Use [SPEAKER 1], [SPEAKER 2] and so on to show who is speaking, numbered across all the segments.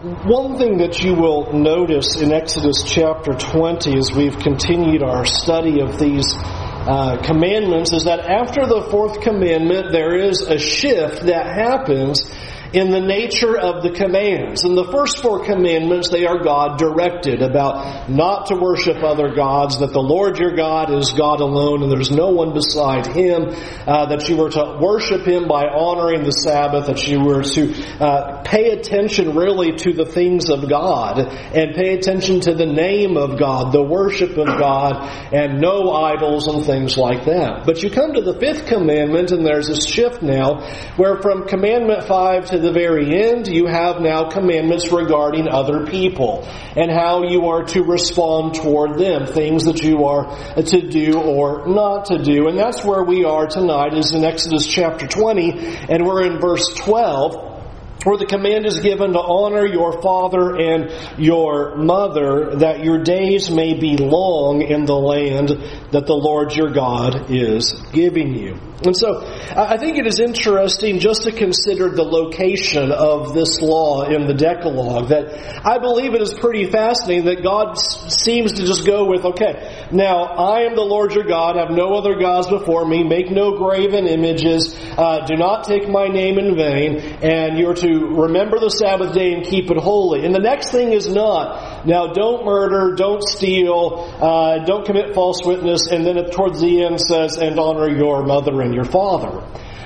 [SPEAKER 1] One thing that you will notice in Exodus chapter 20 as we've continued our study of these uh, commandments is that after the fourth commandment, there is a shift that happens in the nature of the commands. In the first four commandments, they are God directed about not to worship other gods, that the Lord your God is God alone and there's no one beside him, uh, that you were to worship him by honoring the Sabbath, that you were to uh, pay attention really to the things of God and pay attention to the name of God, the worship of God, and no idols and things like that. But you come to the fifth commandment and there's a shift now where from commandment five to the very end, you have now commandments regarding other people and how you are to respond toward them, things that you are to do or not to do. And that's where we are tonight is in Exodus chapter 20 and we're in verse 12 where the command is given to honor your father and your mother, that your days may be long in the land that the Lord your God is giving you. And so, I think it is interesting just to consider the location of this law in the Decalogue. That I believe it is pretty fascinating that God seems to just go with, okay, now I am the Lord your God, have no other gods before me, make no graven images, uh, do not take my name in vain, and you're to remember the Sabbath day and keep it holy. And the next thing is not, now don't murder, don't steal, uh, don't commit false witness, and then towards the end says, and honor your mother and your father.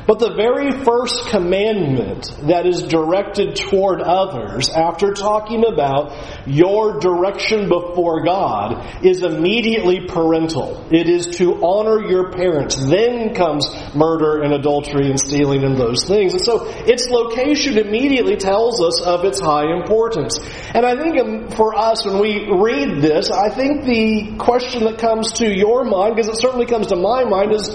[SPEAKER 1] But the very first commandment that is directed toward others after talking about your direction before God is immediately parental. It is to honor your parents. Then comes murder and adultery and stealing and those things. And so its location immediately tells us of its high importance. And I think um, for us, when we read this, I think the question that comes to your mind, because it certainly comes to my mind, is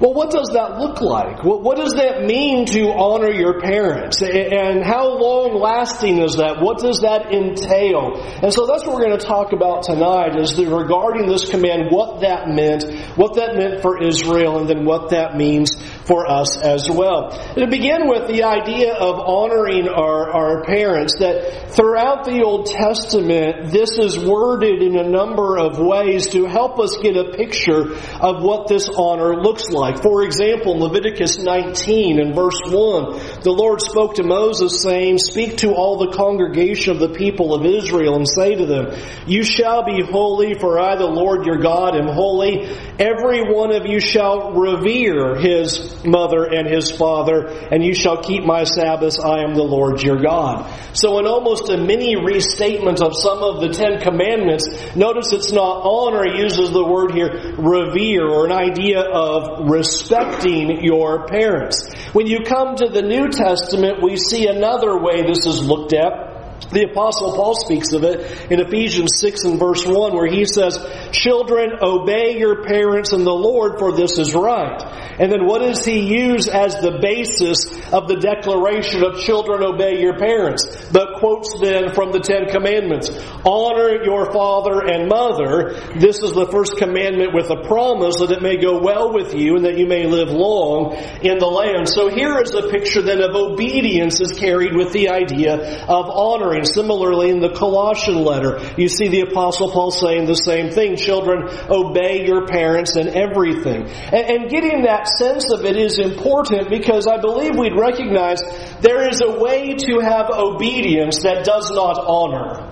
[SPEAKER 1] well, what does that look like? What, does that mean to honor your parents? And how long lasting is that? What does that entail? And so that's what we're going to talk about tonight is the, regarding this command, what that meant, what that meant for Israel, and then what that means for us as well. To begin with the idea of honoring our, our parents, that throughout the Old Testament, this is worded in a number of ways to help us get a picture of what this honor looks like like. For example, Leviticus 19 and verse 1, the Lord spoke to Moses saying, Speak to all the congregation of the people of Israel and say to them, You shall be holy, for I, the Lord your God, am holy. Every one of you shall revere his mother and his father, and you shall keep my Sabbaths. I am the Lord your God. So in almost a mini restatement of some of the Ten Commandments, notice it's not honor, uses the word here, revere, or an idea of respecting your parents. When you come to the New Testament, we see another way this is looked at. The apostle Paul speaks of it in Ephesians 6 and verse 1 where he says, Children, obey your parents in the Lord for this is right. And then what does he use as the basis of the declaration of children obey your parents? But quotes then from the Ten Commandments. Honor your father and mother. This is the first commandment with a promise that it may go well with you and that you may live long in the land. So here is a picture then of obedience is carried with the idea of honoring. Similarly, in the Colossian letter, you see the Apostle Paul saying the same thing. Children, obey your parents in everything. And, and getting that sense of it is important because I believe we'd recognize there is a way to have obedience that does not honor.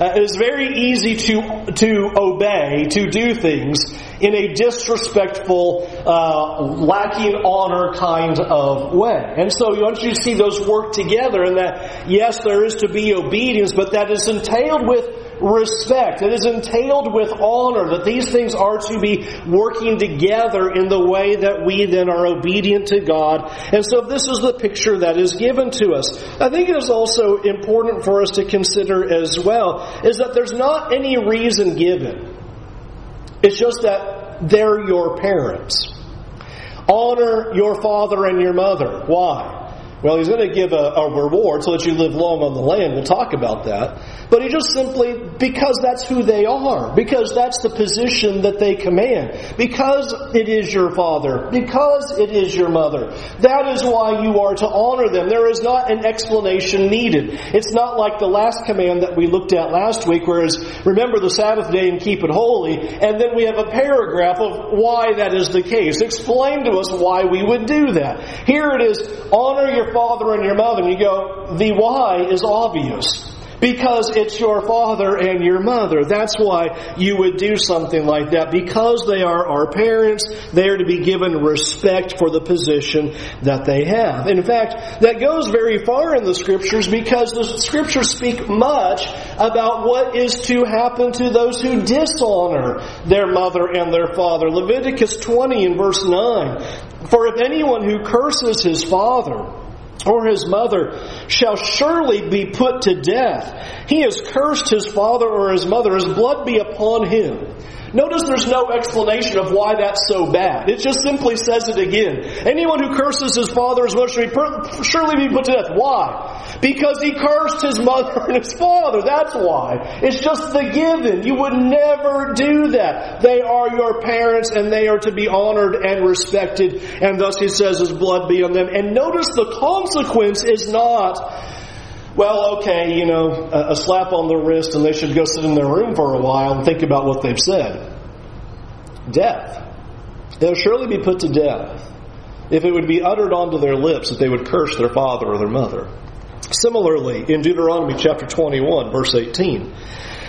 [SPEAKER 1] Uh, it is very easy to, to obey, to do things in a disrespectful, uh, lacking honor kind of way. And so once you see those work together and that, yes, there is to be obedience, but that is entailed with respect. It is entailed with honor that these things are to be working together in the way that we then are obedient to God. And so this is the picture that is given to us. I think it is also important for us to consider as well is that there's not any reason given. It's just that they're your parents. Honor your father and your mother. Why? Well, he's going to give a, a, reward so that you live long on the land. We'll talk about that. But he just simply, because that's who they are, because that's the position that they command, because it is your father, because it is your mother. That is why you are to honor them. There is not an explanation needed. It's not like the last command that we looked at last week, whereas remember the Sabbath day and keep it holy, and then we have a paragraph of why that is the case. Explain to us why we would do that. Here it is, honor your father and your mother. And you go, the why is obvious. Because it's your father and your mother. That's why you would do something like that. Because they are our parents, they are to be given respect for the position that they have. In fact, that goes very far in the scriptures because the scriptures speak much about what is to happen to those who dishonor their mother and their father. Leviticus 20 in verse 9. For if anyone who curses his father, or his mother shall surely be put to death. He has cursed his father or his mother, his blood be upon him. Notice there's no explanation of why that's so bad. It just simply says it again. Anyone who curses his father is mother shall surely be put to death. Why? Because he cursed his mother and his father. That's why. It's just the given. You would never do that. They are your parents and they are to be honored and respected. And thus he says his blood be on them. And notice the consequence is not well, okay, you know, a, slap on the wrist and they should go sit in their room for a while and think about what they've said. Death. They'll surely be put to death if it would be uttered onto their lips that they would curse their father or their mother. Similarly, in Deuteronomy chapter 21, verse 18,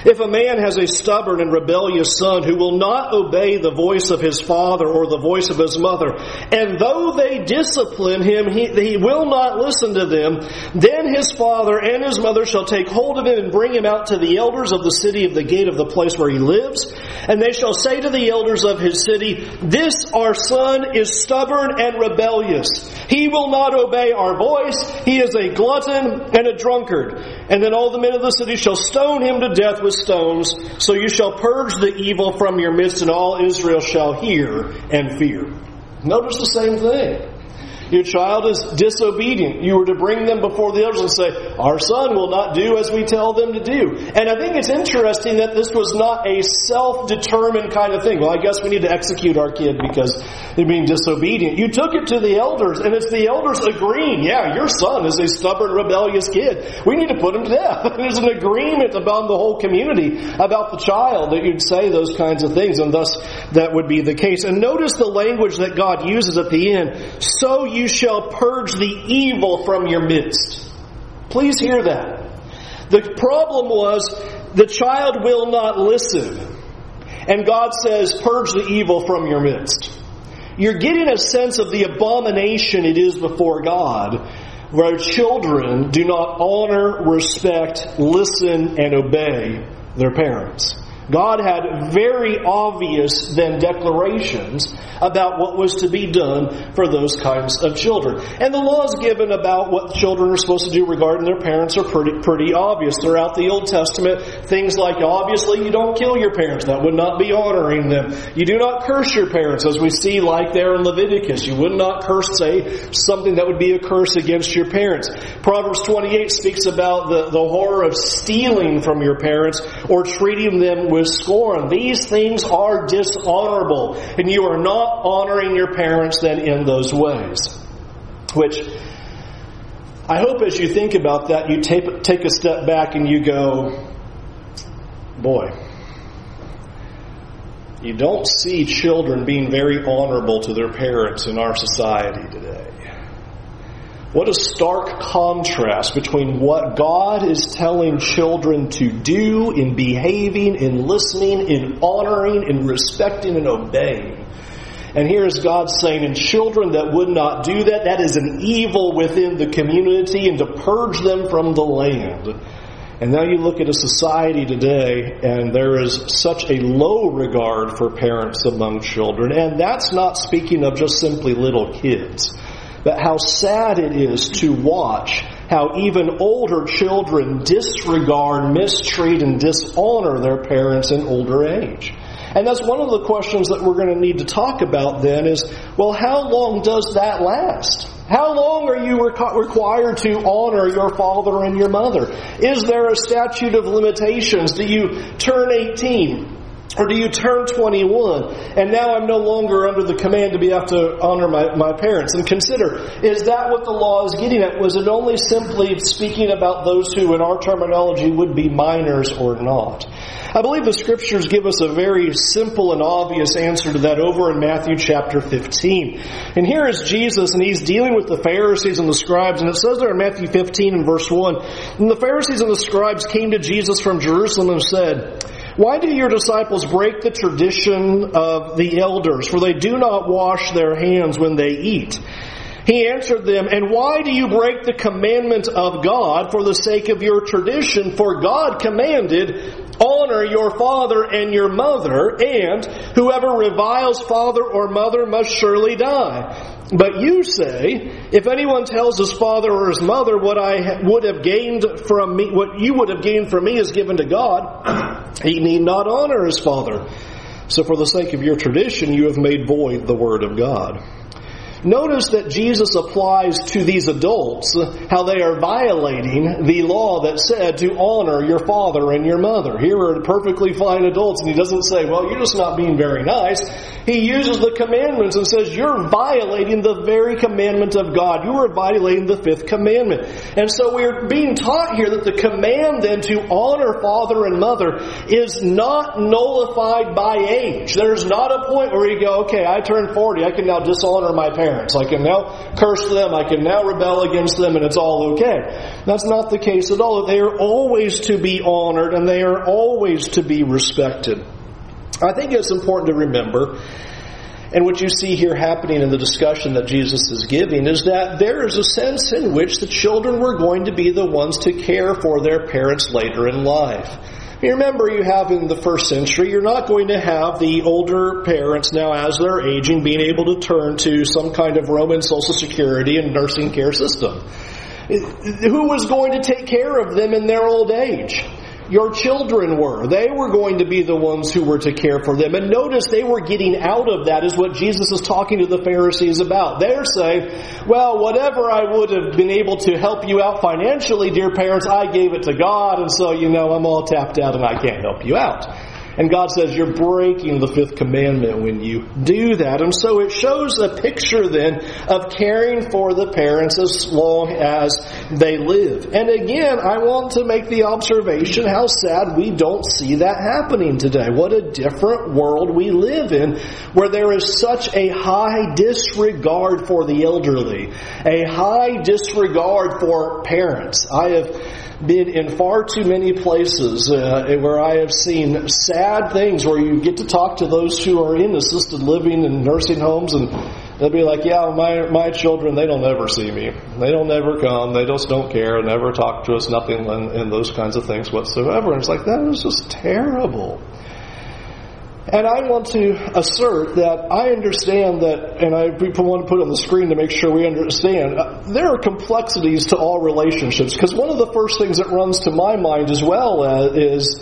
[SPEAKER 1] if a man has a stubborn and rebellious son who will not obey the voice of his father or the voice of his mother, and though they discipline him, he, he will not listen to them, then his father and his mother shall take hold of him and bring him out to the elders of the city of the gate of the place where he lives, and they shall say to the elders of his city, This our son is stubborn and rebellious. He will not obey our voice. He is a glutton and a drunkard. And then all the men of the city shall stone him to death with with stones, so you shall purge the evil from your midst, and all Israel shall hear and fear. Notice the same thing. Your child is disobedient. You were to bring them before the elders and say, Our son will not do as we tell them to do. And I think it's interesting that this was not a self determined kind of thing. Well, I guess we need to execute our kid because they're being disobedient. You took it to the elders, and it's the elders agreeing, Yeah, your son is a stubborn, rebellious kid. We need to put him to death. There's an agreement among the whole community about the child that you'd say those kinds of things, and thus that would be the case. And notice the language that God uses at the end. So you shall purge the evil from your midst. Please hear that. The problem was the child will not listen. And God says, purge the evil from your midst. You're getting a sense of the abomination it is before God, where children do not honor, respect, listen, and obey their parents. God had very obvious then declarations about what was to be done for those kinds of children. And the laws given about what children are supposed to do regarding their parents are pretty, pretty obvious throughout the Old Testament. Things like, obviously, you don't kill your parents. That would not be honoring them. You do not curse your parents, as we see like there in Leviticus. You would not curse, say, something that would be a curse against your parents. Proverbs 28 speaks about the, the horror of stealing from your parents or treating them with scorn. These things are dishonorable, and you are not honoring your parents then in those ways. Which I hope as you think about that, you take, take a step back and you go, boy, you don't see children being very honorable to their parents in our society today. What a stark contrast between what God is telling children to do in behaving, in listening, in honoring, in respecting, and obeying. And here is God saying, in children that would not do that, that is an evil within the community and to purge them from the land. And now you look at a society today, and there is such a low regard for parents among children. And that's not speaking of just simply little kids. But how sad it is to watch how even older children disregard, mistreat, and dishonor their parents in older age. And that's one of the questions that we're going to need to talk about then is, well, how long does that last? How long are you required to honor your father and your mother? Is there a statute of limitations? Do you turn 18? Or do you turn 21 and now I'm no longer under the command to be have to honor my, my parents? And consider, is that what the law is getting at? Was it only simply speaking about those who in our terminology would be minors or not? I believe the scriptures give us a very simple and obvious answer to that over in Matthew chapter 15. And here is Jesus and he's dealing with the Pharisees and the scribes and it says there in Matthew 15 and verse 1, and the Pharisees and the scribes came to Jesus from Jerusalem and said, why do your disciples break the tradition of the elders? For they do not wash their hands when they eat. He answered them, And why do you break the commandment of God for the sake of your tradition? For God commanded, Honor your father and your mother, and whoever reviles father or mother must surely die. But you say, if anyone tells his father or his mother what I would have gained from me, what you would have gained from me is given to God, he need not honor his father. So for the sake of your tradition, you have made void the word of God. Notice that Jesus applies to these adults how they are violating the law that said to honor your father and your mother. Here are perfectly fine adults, and he doesn't say, well, you're just not being very nice. He uses the commandments and says, you're violating the very commandment of God. You are violating the fifth commandment. And so we're being taught here that the command then to honor father and mother is not nullified by age. There's not a point where you go, okay, I turned 40, I can now dishonor my parents parents. I can now curse them. I can now rebel against them and it's all okay. That's not the case at all. They are always to be honored and they are always to be respected. I think it's important to remember and what you see here happening in the discussion that Jesus is giving is that there is a sense in which the children were going to be the ones to care for their parents later in life. You remember you have in the first century, you're not going to have the older parents now as they're aging being able to turn to some kind of Roman social security and nursing care system. Who was going to take care of them in their old age? Your children were. They were going to be the ones who were to care for them. And notice they were getting out of that is what Jesus is talking to the Pharisees about. They're saying, well, whatever I would have been able to help you out financially, dear parents, I gave it to God, and so, you know, I'm all tapped out and I can't help you out. And God says you're breaking the fifth commandment when you do that. And so it shows a picture then of caring for the parents as long as they live. And again, I want to make the observation how sad we don't see that happening today. What a different world we live in where there is such a high disregard for the elderly, a high disregard for parents. I have been in far too many places uh, where I have seen sad things where you get to talk to those who are in assisted living and nursing homes and they'll be like, yeah, my, my children, they don't ever see me. They don't ever come. They just don't care, never talk to us, nothing and, and those kinds of things whatsoever. And it's like, that is just terrible. And I want to assert that I understand that, and I want to put on the screen to make sure we understand, uh, there are complexities to all relationships. Because one of the first things that runs to my mind as well uh, is,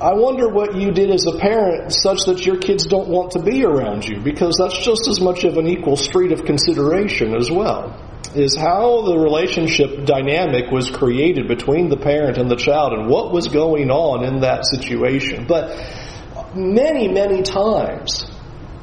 [SPEAKER 1] I wonder what you did as a parent such that your kids don't want to be around you, because that's just as much of an equal street of consideration as well is how the relationship dynamic was created between the parent and the child and what was going on in that situation. But many, many times,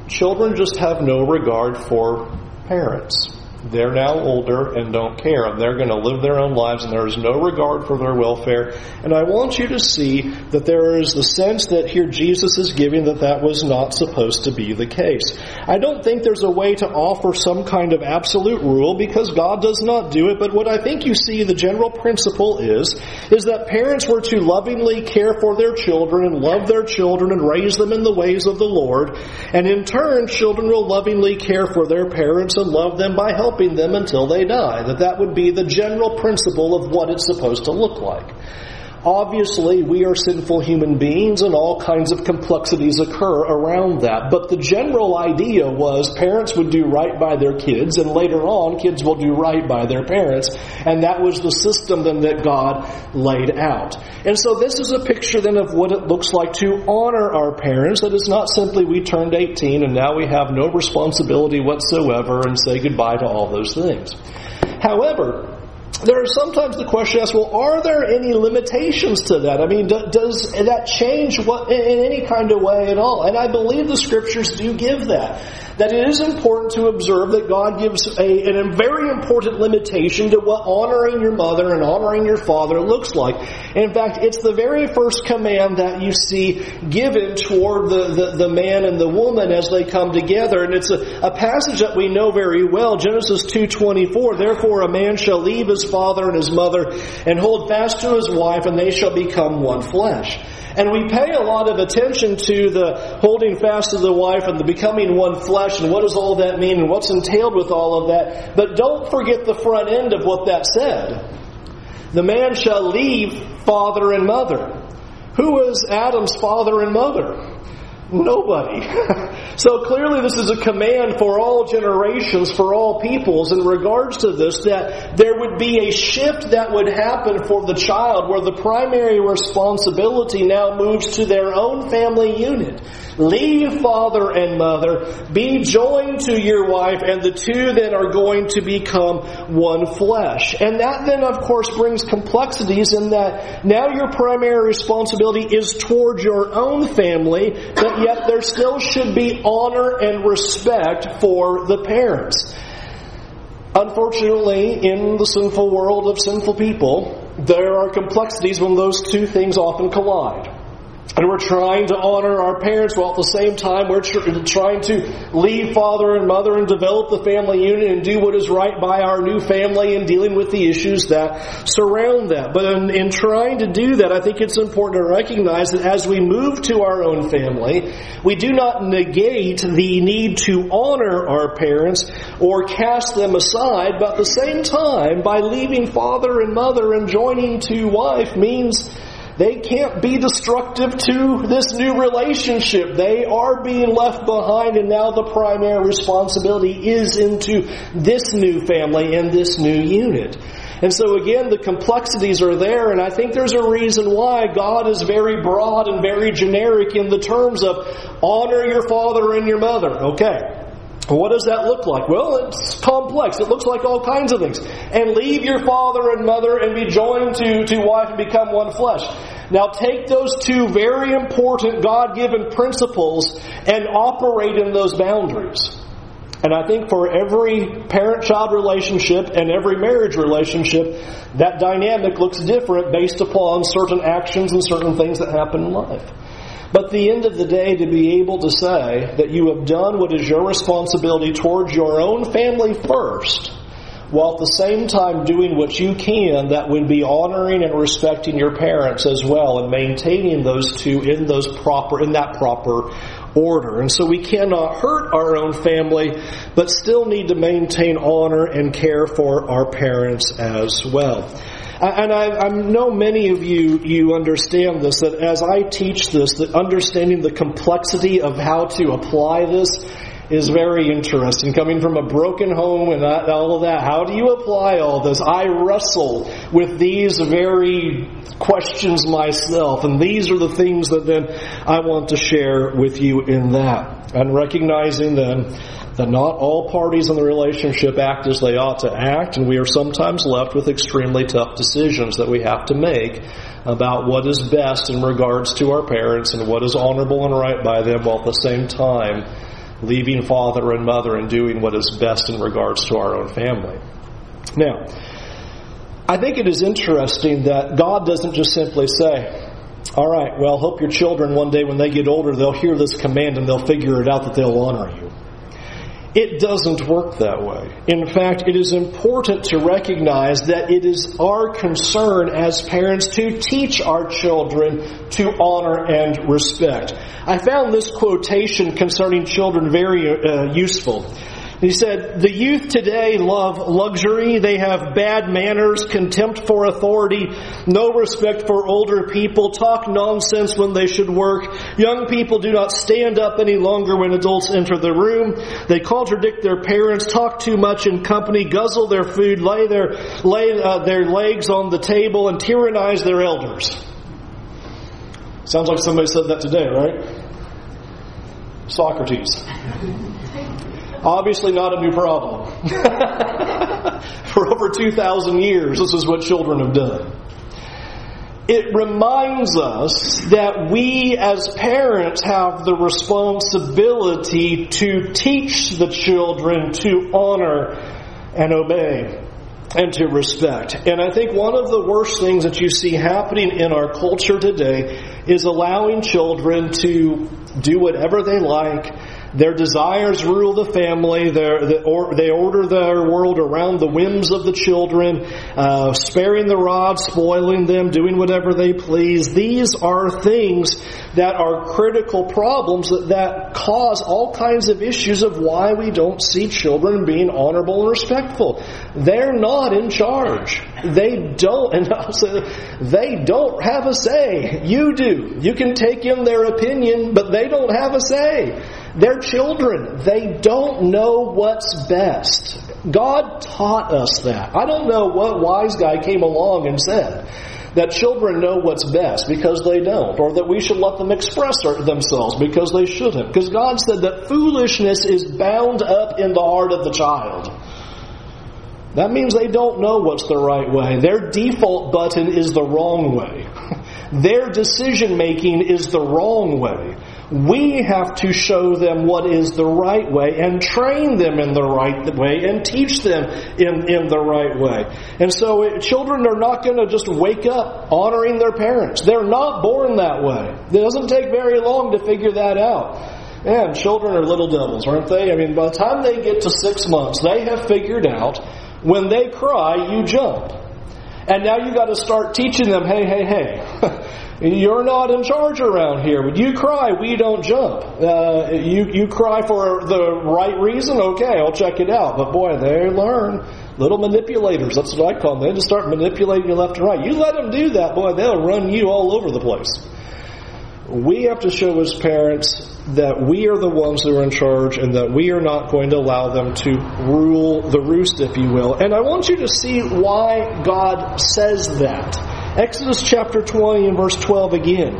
[SPEAKER 1] children just have no regard for parents. They're now older and don't care, and they're going to live their own lives, and there is no regard for their welfare. And I want you to see that there is the sense that here Jesus is giving that that was not supposed to be the case. I don't think there's a way to offer some kind of absolute rule because God does not do it, but what I think you see the general principle is, is that parents were to lovingly care for their children and love their children and raise them in the ways of the Lord, and in turn, children will lovingly care for their parents and love them by helping helping them until they die. That that would be the general principle of what it's supposed to look like. Obviously, we are sinful human beings and all kinds of complexities occur around that. But the general idea was parents would do right by their kids and later on kids will do right by their parents. And that was the system then that God laid out. And so this is a picture then of what it looks like to honor our parents. That is not simply we turned 18 and now we have no responsibility whatsoever and say goodbye to all those things. However, there is sometimes the question asked, well, are there any limitations to that? I mean, do, does that change what, in any kind of way at all? And I believe the scriptures do give that that it is important to observe that God gives a, a very important limitation to what honoring your mother and honoring your father looks like. In fact, it's the very first command that you see given toward the, the, the man and the woman as they come together. And it's a, a passage that we know very well, Genesis 2.24, Therefore a man shall leave his father and his mother and hold fast to his wife and they shall become one flesh. And we pay a lot of attention to the holding fast to the wife and the becoming one flesh and what does all that mean and what's entailed with all of that. But don't forget the front end of what that said. The man shall leave father and mother. Who was Adam's father and mother? Nobody. so clearly this is a command for all generations, for all peoples in regards to this, that there would be a shift that would happen for the child where the primary responsibility now moves to their own family unit. Leave father and mother, be joined to your wife, and the two then are going to become one flesh. And that then of course brings complexities in that now your primary responsibility is toward your own family, but yet there still should be honor and respect for the parents. Unfortunately, in the sinful world of sinful people, there are complexities when those two things often collide. And we're trying to honor our parents while at the same time we're tr- trying to leave father and mother and develop the family unit and do what is right by our new family and dealing with the issues that surround that. But in, in trying to do that, I think it's important to recognize that as we move to our own family, we do not negate the need to honor our parents or cast them aside, but at the same time, by leaving father and mother and joining to wife means they can't be destructive to this new relationship. They are being left behind and now the primary responsibility is into this new family and this new unit. And so again, the complexities are there, and I think there's a reason why God is very broad and very generic in the terms of honor your father and your mother. Okay. What does that look like? Well, it's complex. It looks like all kinds of things. And leave your father and mother and be joined to, to wife and become one flesh. Now take those two very important God-given principles and operate in those boundaries. And I think for every parent-child relationship and every marriage relationship, that dynamic looks different based upon certain actions and certain things that happen in life. But the end of the day, to be able to say that you have done what is your responsibility towards your own family first, while at the same time doing what you can that would be honoring and respecting your parents as well and maintaining those two in those proper in that proper order. And so we cannot hurt our own family, but still need to maintain honor and care for our parents as well. And I, I, know many of you, you understand this, that as I teach this, that understanding the complexity of how to apply this is very interesting. Coming from a broken home and all of that, how do you apply all this? I wrestle with these very questions myself, and these are the things that then I want to share with you in that. And recognizing then that not all parties in the relationship act as they ought to act, and we are sometimes left with extremely tough decisions that we have to make about what is best in regards to our parents and what is honorable and right by them, while at the same time leaving father and mother and doing what is best in regards to our own family. Now, I think it is interesting that God doesn't just simply say, all right, well, hope your children one day when they get older, they'll hear this command and they'll figure it out that they'll honor you. It doesn't work that way. In fact, it is important to recognize that it is our concern as parents to teach our children to honor and respect. I found this quotation concerning children very uh, useful. He said, The youth today love luxury. They have bad manners, contempt for authority, no respect for older people, talk nonsense when they should work. Young people do not stand up any longer when adults enter the room. They contradict their parents, talk too much in company, guzzle their food, lay their, lay, uh, their legs on the table, and tyrannize their elders. Sounds like somebody said that today, right? Socrates. Obviously, not a new problem. For over 2,000 years, this is what children have done. It reminds us that we as parents have the responsibility to teach the children to honor and obey and to respect. And I think one of the worst things that you see happening in our culture today is allowing children to do whatever they like their desires rule the family. Or, they order their world around the whims of the children, uh, sparing the rod, spoiling them, doing whatever they please. These are things that are critical problems that, that cause all kinds of issues of why we don't see children being honorable and respectful. They're not in charge. They don't, and also, they don't have a say. You do. You can take in their opinion, but they don't have a say. They're children. They don't know what's best. God taught us that. I don't know what wise guy came along and said that children know what's best because they don't, or that we should let them express themselves because they shouldn't. Because God said that foolishness is bound up in the heart of the child. That means they don't know what's the right way. Their default button is the wrong way. Their decision making is the wrong way. We have to show them what is the right way and train them in the right way and teach them in, in the right way. And so children are not going to just wake up honoring their parents. They're not born that way. It doesn't take very long to figure that out. And children are little devils, aren't they? I mean, by the time they get to six months, they have figured out when they cry, you jump. And now you got to start teaching them, hey, hey, hey. You're not in charge around here. When you cry, we don't jump. Uh, you you cry for the right reason. Okay, I'll check it out. But boy, they learn. Little manipulators. That's what I call them. They just start manipulating you left and right. You let them do that, boy, they'll run you all over the place. We have to show as parents that we are the ones that are in charge and that we are not going to allow them to rule the roost, if you will. And I want you to see why God says that. Exodus chapter 20 and verse 12 again.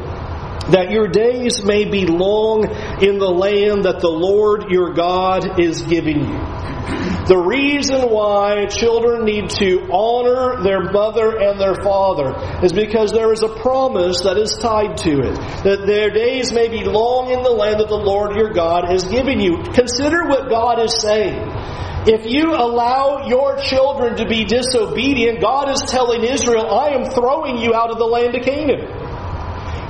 [SPEAKER 1] That your days may be long in the land that the Lord your God is giving you. The reason why children need to honor their mother and their father is because there is a promise that is tied to it. That their days may be long in the land that the Lord your God is giving you. Consider what God is saying. If you allow your children to be disobedient, God is telling Israel, I am throwing you out of the land of Canaan.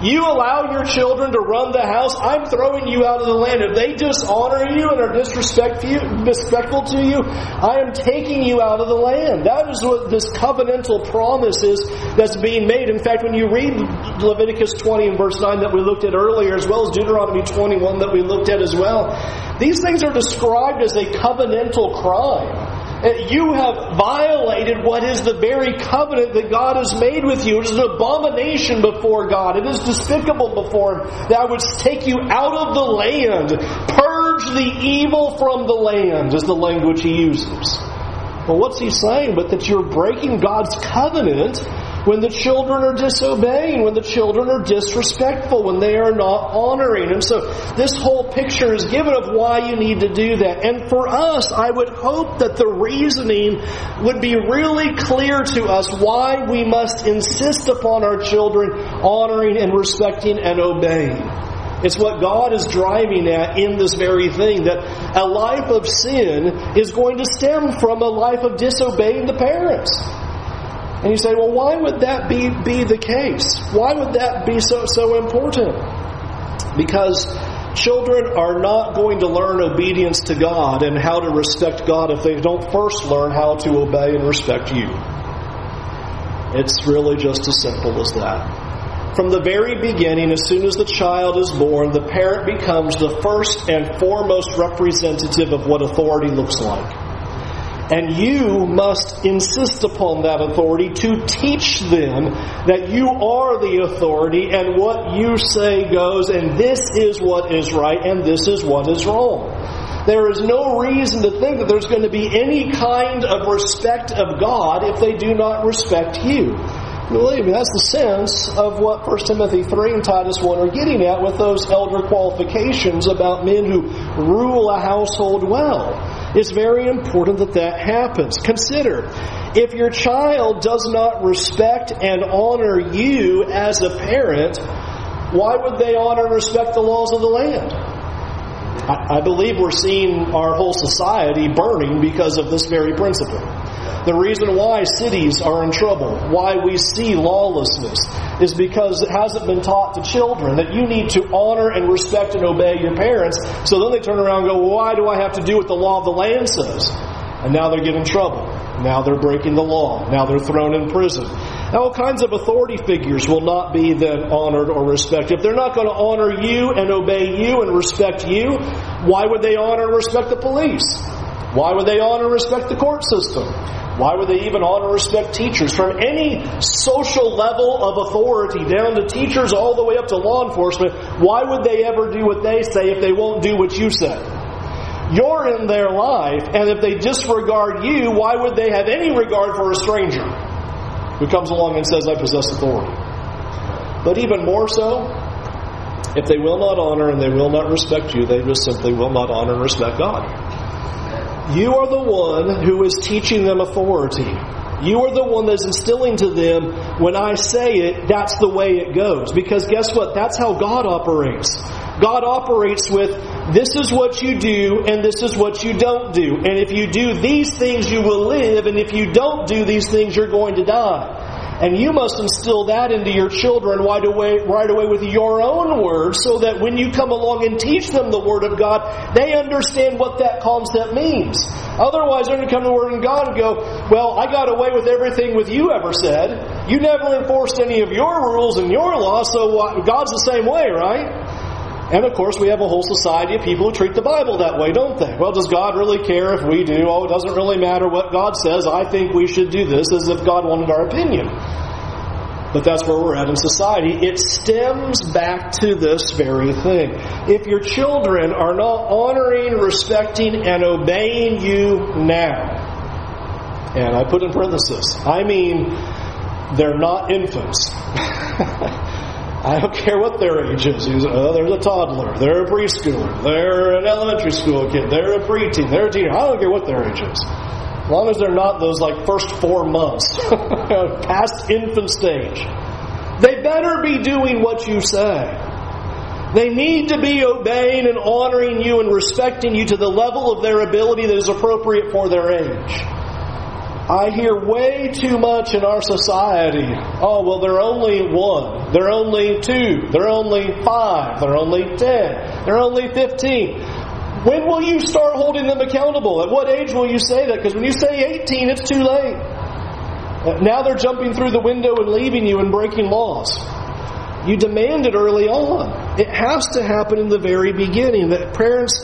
[SPEAKER 1] You allow your children to run the house, I'm throwing you out of the land. If they dishonor you and are disrespectful to you, I am taking you out of the land. That is what this covenantal promise is that's being made. In fact, when you read Leviticus 20 and verse 9 that we looked at earlier, as well as Deuteronomy 21 that we looked at as well, these things are described as a covenantal crime. Uh, you have violated what is the very covenant that God has made with you. It is an abomination before God. It is despicable before Him that I would take you out of the land. Purge the evil from the land, is the language He uses. Well, what's He saying? But that you're breaking God's covenant when the children are disobeying, when the children are disrespectful, when they are not honoring. And so this whole picture is given of why you need to do that. And for us, I would hope that the reasoning would be really clear to us why we must insist upon our children honoring and respecting and obeying. It's what God is driving at in this very thing that a life of sin is going to stem from a life of disobeying the parents. And you say, well, why would that be, be the case? Why would that be so, so important? Because children are not going to learn obedience to God and how to respect God if they don't first learn how to obey and respect you. It's really just as simple as that. from the very beginning, as soon as the child is born, the parent becomes the first and foremost representative of what authority looks like. And you must insist upon that authority to teach them that you are the authority and what you say goes, and this is what is right and this is what is wrong. There is no reason to think that there's going to be any kind of respect of God if they do not respect you. Believe me, that's the sense of what 1 Timothy 3 and Titus 1 are getting at with those elder qualifications about men who rule a household well. It's very important that that happens. Consider, if your child does not respect and honor you as a parent, why would they honor and respect the laws of the land? I, believe we're seeing our whole society burning because of this very principle. The reason why cities are in trouble, why we see lawlessness, is because it hasn't been taught to children that you need to honor and respect and obey your parents. So then they turn around and go, why do I have to do what the law of the land says? And now they're getting trouble. Now they're breaking the law. Now they're thrown in prison. Now, all kinds of authority figures will not be then honored or respected. If they're not going to honor you and obey you and respect you, why would they honor and respect the police? Why would they honor and respect the court system? Why would they even honor and respect teachers? From any social level of authority, down to teachers all the way up to law enforcement, why would they ever do what they say if they won't do what you say? You're in their life, and if they disregard you, why would they have any regard for a stranger who comes along and says, I possess authority? But even more so, if they will not honor and they will not respect you, they just simply will not honor and respect God. You are the one who is teaching them authority. You are the one that's instilling to them, when I say it, that's the way it goes. Because guess what? That's how God operates. God operates with, this is what you do, and this is what you don't do. And if you do these things, you will live, and if you don't do these things, you're going to die. And you must instill that into your children right away, right away with your own words so that when you come along and teach them the Word of God, they understand what that concept means. Otherwise, they're going to come to the Word of God and go, Well, I got away with everything with you ever said. You never enforced any of your rules and your laws, so God's the same way, right? And of course, we have a whole society of people who treat the Bible that way, don't they? Well, does God really care if we do? Oh, it doesn't really matter what God says. I think we should do this as if God wanted our opinion. But that's where we're at in society. It stems back to this very thing. If your children are not honoring, respecting, and obeying you now, and I put in parenthesis, I mean, they're not infants. I don't care what their age is. He's, uh, there's a toddler, they're a preschooler, they're an elementary school kid, they're a preteen, they're a teenager. I don't care what their age is. As long as they're not those like first four months, past infant stage, they better be doing what you say. They need to be obeying and honoring you and respecting you to the level of their ability that is appropriate for their age. I hear way too much in our society. Oh, well, they're only one. They're only two. They're only five. They're only ten. They're only fifteen. When will you start holding them accountable? At what age will you say that? Because when you say 18, it's too late. Uh, now they're jumping through the window and leaving you and breaking laws. You demand it early on. It has to happen in the very beginning. That parents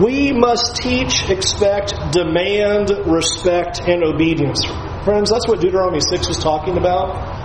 [SPEAKER 1] we must teach, expect, demand, respect, and obedience. Friends, that's what Deuteronomy 6 is talking about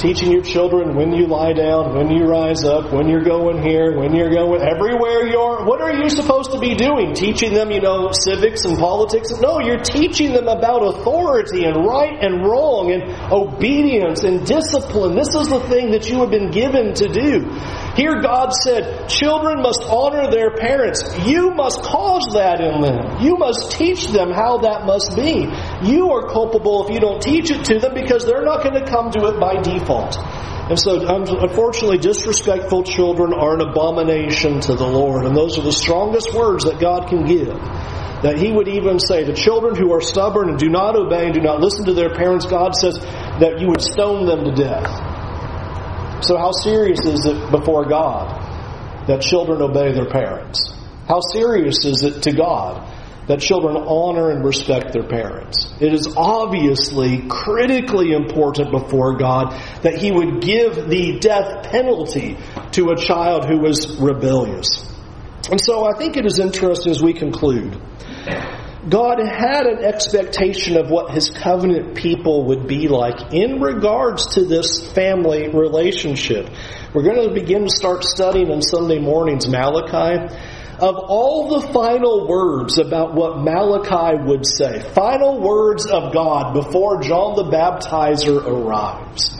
[SPEAKER 1] teaching your children when you lie down, when you rise up, when you're going here, when you're going everywhere you're. What are you supposed to be doing? Teaching them, you know, civics and politics? No, you're teaching them about authority and right and wrong and obedience and discipline. This is the thing that you have been given to do. Here God said, children must honor their parents. You must cause that in them. You must teach them how that must be. You are culpable if you don't teach it to them because they're not going to come to it by default. And so, unfortunately, disrespectful children are an abomination to the Lord. And those are the strongest words that God can give. That He would even say, the children who are stubborn and do not obey and do not listen to their parents, God says that you would stone them to death. So, how serious is it before God that children obey their parents? How serious is it to God that children honor and respect their parents. It is obviously critically important before God that He would give the death penalty to a child who was rebellious. And so I think it is interesting as we conclude. God had an expectation of what his covenant people would be like in regards to this family relationship. We're going to begin to start studying on Sunday mornings Malachi. Of all the final words about what Malachi would say, final words of God before John the Baptizer arrives.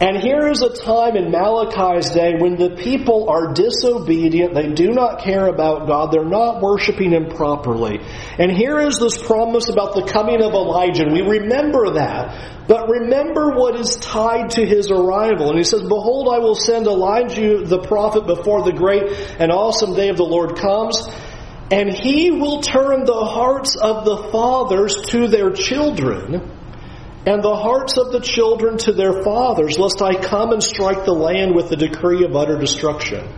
[SPEAKER 1] And here is a time in Malachi's day when the people are disobedient. They do not care about God. They're not worshiping Him properly. And here is this promise about the coming of Elijah. And we remember that. But remember what is tied to his arrival. And he says, Behold, I will send Elijah the prophet before the great and awesome day of the Lord comes. And he will turn the hearts of the fathers to their children and the hearts of the children to their fathers, lest I come and strike the land with the decree of utter destruction.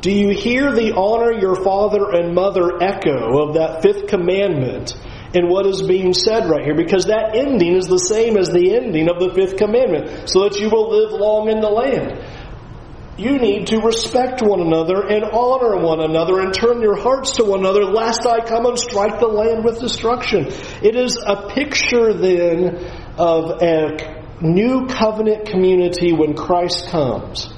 [SPEAKER 1] Do you hear the honor your father and mother echo of that fifth commandment in what is being said right here? Because that ending is the same as the ending of the fifth commandment, so that you will live long in the land you need to respect one another and honor one another and turn your hearts to one another, lest I come and strike the land with destruction. It is a picture then of a new covenant community when Christ comes.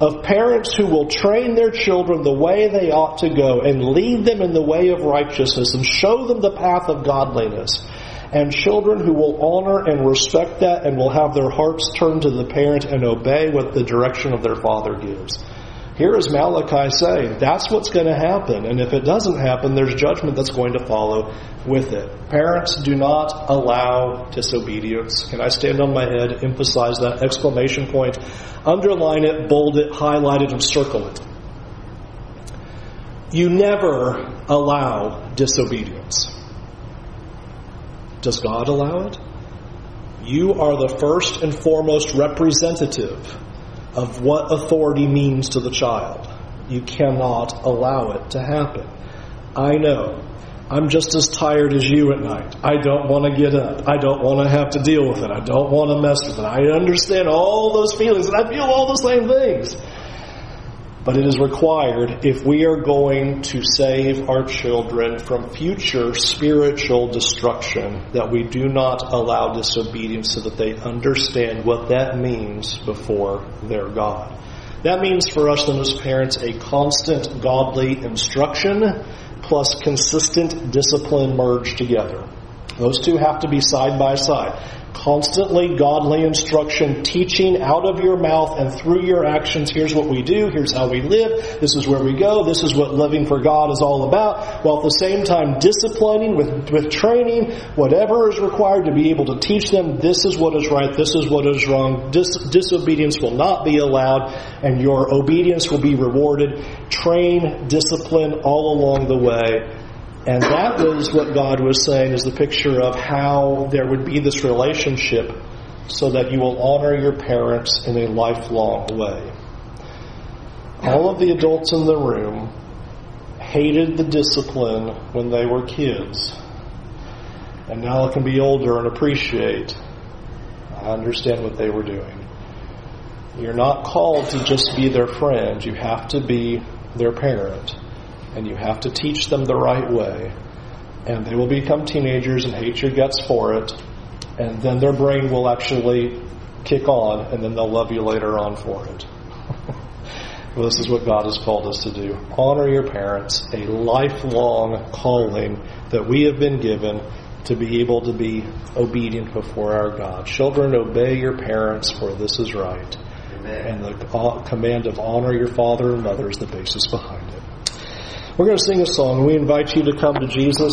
[SPEAKER 1] Of parents who will train their children the way they ought to go and lead them in the way of righteousness and show them the path of godliness and children who will honor and respect that and will have their hearts turned to the parent and obey what the direction of their father gives. Here is Malachi saying that's what's going to happen, and if it doesn't happen, there's judgment that's going to follow with it. Parents do not allow disobedience. Can I stand on my head, emphasize that exclamation point, underline it, bold it, highlight it, and circle it? You never allow disobedience. Does God allow it? You are the first and foremost representative of what authority means to the child. You cannot allow it to happen. I know. I'm just as tired as you at night. I don't want to get up. I don't want to have to deal with it. I don't want to mess with it. I understand all those feelings and I feel all the same things. But it is required if we are going to save our children from future spiritual destruction that we do not allow disobedience so that they understand what that means before their God. That means for us then as parents a constant godly instruction plus consistent discipline merged together. Those two have to be side by side constantly godly instruction, teaching out of your mouth and through your actions. Here's what we do. Here's how we live. This is where we go. This is what living for God is all about. While at the same time disciplining with, with training, whatever is required to be able to teach them this is what is right, this is what is wrong. Dis- disobedience will not be allowed and your obedience will be rewarded. Train, discipline all along the way and that was what God was saying is the picture of how there would be this relationship so that you will honor your parents in a lifelong way. All of the adults in the room hated the discipline when they were kids. And now can be older and appreciate. I understand what they were doing. You're not called to just be their friend. You have to be their parent and you have to teach them the right way. And they will become teenagers and hate your guts for it, and then their brain will actually kick on, and then they'll love you later on for it. well, this is what God has called us to do. Honor your parents, a lifelong calling that we have been given to be able to be obedient before our God. Children, obey your parents, for this is right. Amen. And the uh, command of honor your father and mother is the basis behind it. We're going to sing a song. We invite you to come to Jesus.